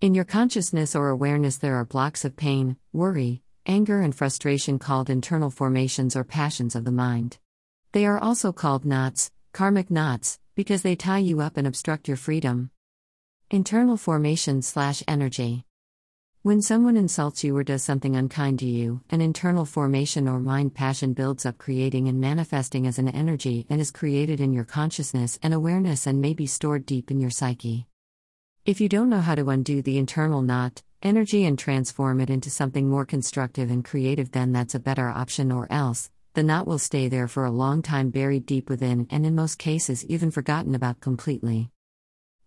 In your consciousness or awareness, there are blocks of pain, worry, anger, and frustration called internal formations or passions of the mind. They are also called knots, karmic knots, because they tie you up and obstruct your freedom. Internal formation slash energy. When someone insults you or does something unkind to you, an internal formation or mind passion builds up, creating and manifesting as an energy and is created in your consciousness and awareness and may be stored deep in your psyche. If you don't know how to undo the internal knot, energy and transform it into something more constructive and creative, then that's a better option, or else, the knot will stay there for a long time, buried deep within, and in most cases, even forgotten about completely.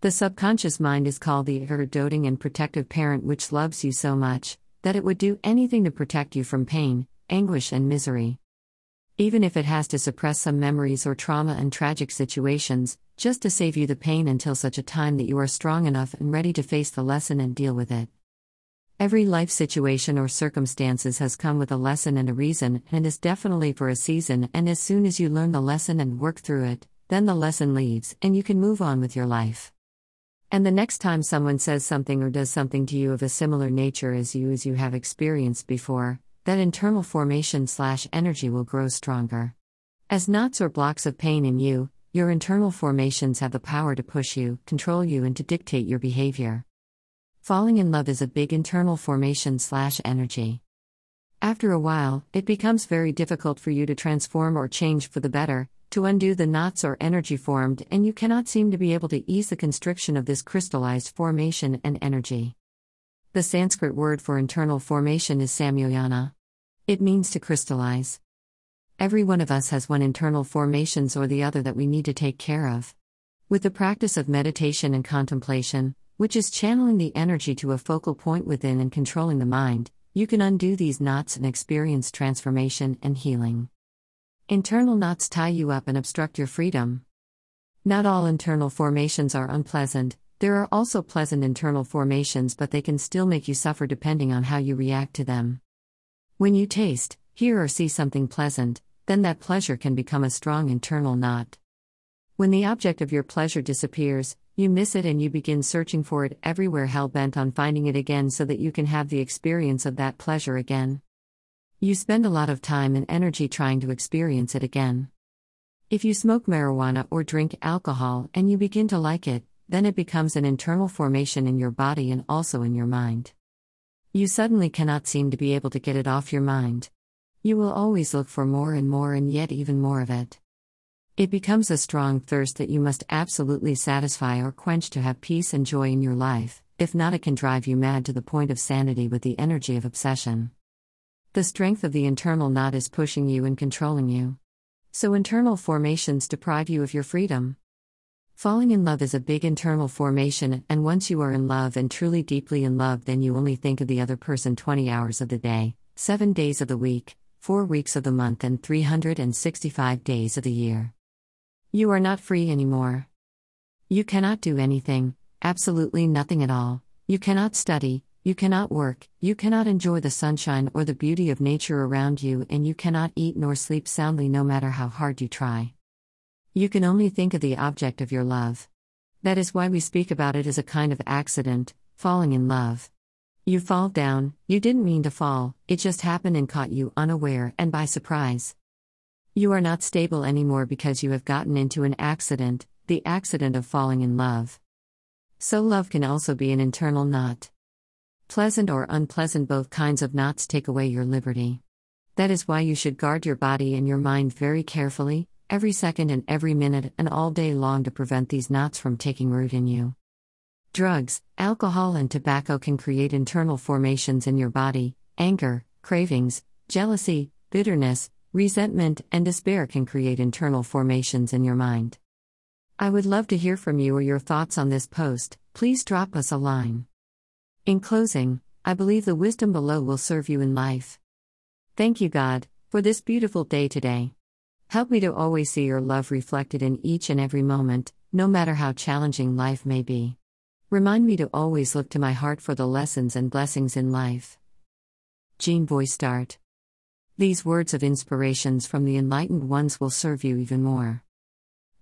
The subconscious mind is called the ever doting and protective parent, which loves you so much that it would do anything to protect you from pain, anguish, and misery. Even if it has to suppress some memories or trauma and tragic situations, just to save you the pain until such a time that you are strong enough and ready to face the lesson and deal with it. Every life situation or circumstances has come with a lesson and a reason, and is definitely for a season. And as soon as you learn the lesson and work through it, then the lesson leaves, and you can move on with your life. And the next time someone says something or does something to you of a similar nature as you as you have experienced before, that internal formation slash energy will grow stronger. As knots or blocks of pain in you, your internal formations have the power to push you, control you, and to dictate your behavior. Falling in love is a big internal formation slash energy. After a while, it becomes very difficult for you to transform or change for the better, to undo the knots or energy formed, and you cannot seem to be able to ease the constriction of this crystallized formation and energy. The Sanskrit word for internal formation is samyojana. It means to crystallize. Every one of us has one internal formations or the other that we need to take care of. With the practice of meditation and contemplation, which is channeling the energy to a focal point within and controlling the mind, you can undo these knots and experience transformation and healing. Internal knots tie you up and obstruct your freedom. Not all internal formations are unpleasant, there are also pleasant internal formations, but they can still make you suffer depending on how you react to them. When you taste, hear, or see something pleasant, then that pleasure can become a strong internal knot. When the object of your pleasure disappears, you miss it and you begin searching for it everywhere, hell bent on finding it again so that you can have the experience of that pleasure again. You spend a lot of time and energy trying to experience it again. If you smoke marijuana or drink alcohol and you begin to like it, then it becomes an internal formation in your body and also in your mind. You suddenly cannot seem to be able to get it off your mind. You will always look for more and more and yet even more of it. It becomes a strong thirst that you must absolutely satisfy or quench to have peace and joy in your life, if not, it can drive you mad to the point of sanity with the energy of obsession. The strength of the internal knot is pushing you and controlling you. So, internal formations deprive you of your freedom. Falling in love is a big internal formation, and once you are in love and truly deeply in love, then you only think of the other person 20 hours of the day, 7 days of the week, four weeks of the month, and 365 days of the year. You are not free anymore. You cannot do anything, absolutely nothing at all. You cannot study, you cannot work, you cannot enjoy the sunshine or the beauty of nature around you, and you cannot eat nor sleep soundly no matter how hard you try. You can only think of the object of your love. That is why we speak about it as a kind of accident, falling in love. You fall down, you didn't mean to fall, it just happened and caught you unaware and by surprise. You are not stable anymore because you have gotten into an accident, the accident of falling in love. So, love can also be an internal knot. Pleasant or unpleasant, both kinds of knots take away your liberty. That is why you should guard your body and your mind very carefully, every second and every minute and all day long to prevent these knots from taking root in you. Drugs, alcohol, and tobacco can create internal formations in your body. Anger, cravings, jealousy, bitterness, resentment, and despair can create internal formations in your mind. I would love to hear from you or your thoughts on this post. Please drop us a line. In closing, I believe the wisdom below will serve you in life. Thank you, God, for this beautiful day today. Help me to always see your love reflected in each and every moment, no matter how challenging life may be. Remind me to always look to my heart for the lessons and blessings in life. Jean Start. These words of inspirations from the enlightened ones will serve you even more.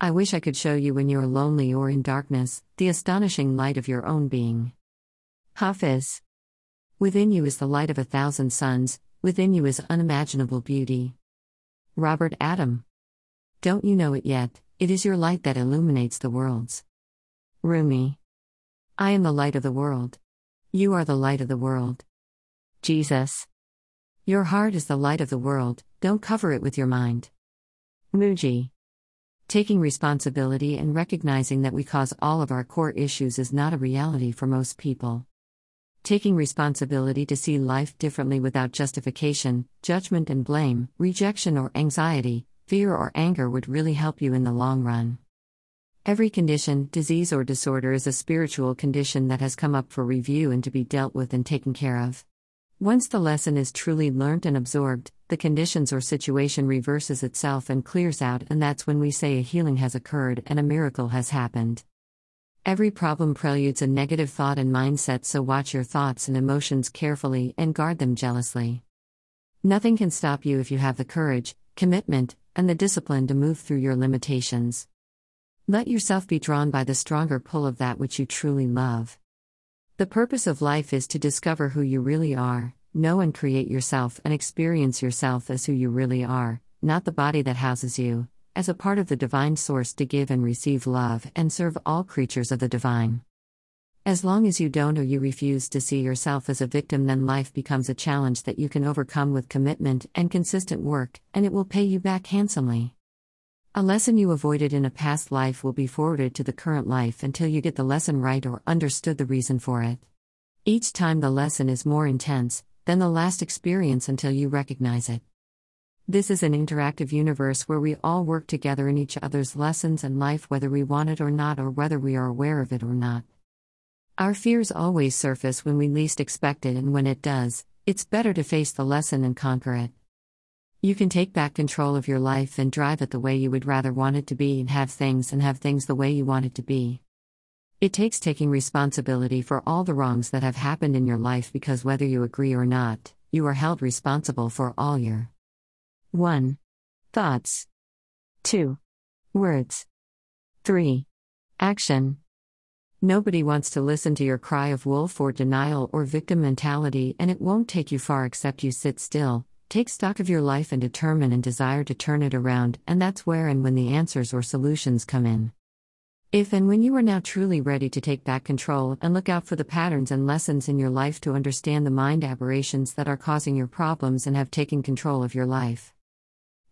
I wish I could show you when you are lonely or in darkness the astonishing light of your own being. Hafiz. Within you is the light of a thousand suns, within you is unimaginable beauty. Robert Adam. Don't you know it yet? It is your light that illuminates the worlds. Rumi. I am the light of the world. You are the light of the world. Jesus. Your heart is the light of the world, don't cover it with your mind. Mooji. Taking responsibility and recognizing that we cause all of our core issues is not a reality for most people. Taking responsibility to see life differently without justification, judgment, and blame, rejection or anxiety, fear or anger would really help you in the long run. Every condition, disease, or disorder is a spiritual condition that has come up for review and to be dealt with and taken care of. Once the lesson is truly learnt and absorbed, the conditions or situation reverses itself and clears out, and that's when we say a healing has occurred and a miracle has happened. Every problem preludes a negative thought and mindset, so watch your thoughts and emotions carefully and guard them jealously. Nothing can stop you if you have the courage, commitment, and the discipline to move through your limitations. Let yourself be drawn by the stronger pull of that which you truly love. The purpose of life is to discover who you really are, know and create yourself, and experience yourself as who you really are, not the body that houses you, as a part of the divine source to give and receive love and serve all creatures of the divine. As long as you don't or you refuse to see yourself as a victim, then life becomes a challenge that you can overcome with commitment and consistent work, and it will pay you back handsomely. A lesson you avoided in a past life will be forwarded to the current life until you get the lesson right or understood the reason for it. Each time the lesson is more intense than the last experience until you recognize it. This is an interactive universe where we all work together in each other's lessons and life, whether we want it or not, or whether we are aware of it or not. Our fears always surface when we least expect it, and when it does, it's better to face the lesson and conquer it. You can take back control of your life and drive it the way you would rather want it to be, and have things and have things the way you want it to be. It takes taking responsibility for all the wrongs that have happened in your life because whether you agree or not, you are held responsible for all your 1. Thoughts. 2. Words. 3. Action. Nobody wants to listen to your cry of wolf or denial or victim mentality, and it won't take you far except you sit still, take stock of your life, and determine and desire to turn it around, and that's where and when the answers or solutions come in. If and when you are now truly ready to take back control and look out for the patterns and lessons in your life to understand the mind aberrations that are causing your problems and have taken control of your life.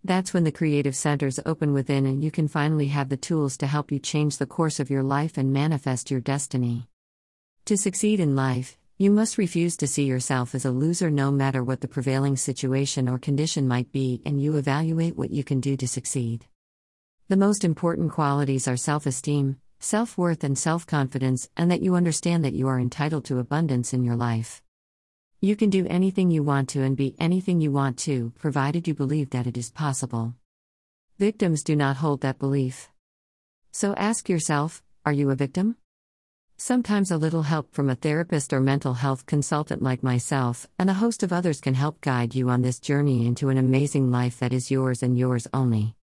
That's when the creative centers open within and you can finally have the tools to help you change the course of your life and manifest your destiny. To succeed in life, you must refuse to see yourself as a loser no matter what the prevailing situation or condition might be, and you evaluate what you can do to succeed. The most important qualities are self esteem, self worth, and self confidence, and that you understand that you are entitled to abundance in your life. You can do anything you want to and be anything you want to, provided you believe that it is possible. Victims do not hold that belief. So ask yourself are you a victim? Sometimes a little help from a therapist or mental health consultant like myself, and a host of others can help guide you on this journey into an amazing life that is yours and yours only.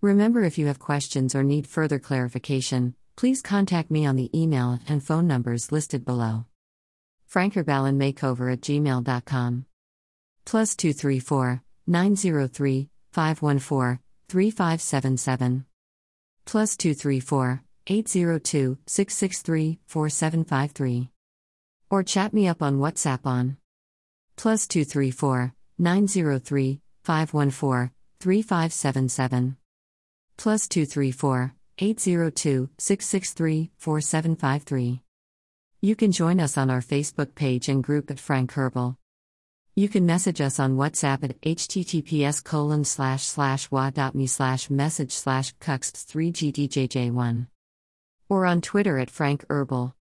Remember, if you have questions or need further clarification, please contact me on the email and phone numbers listed below frankerballenmakeover at gmail.com. Plus 234 903 514 3577. Plus 234 802 663 4753. Or chat me up on WhatsApp on plus 234 903 514 3577. Plus 234 802 663 4753. You can join us on our Facebook page and group at Frank Herbal. You can message us on WhatsApp at https colon slash slash wa.me slash message slash cux 3gdjj1. Or on Twitter at Frank Herbal.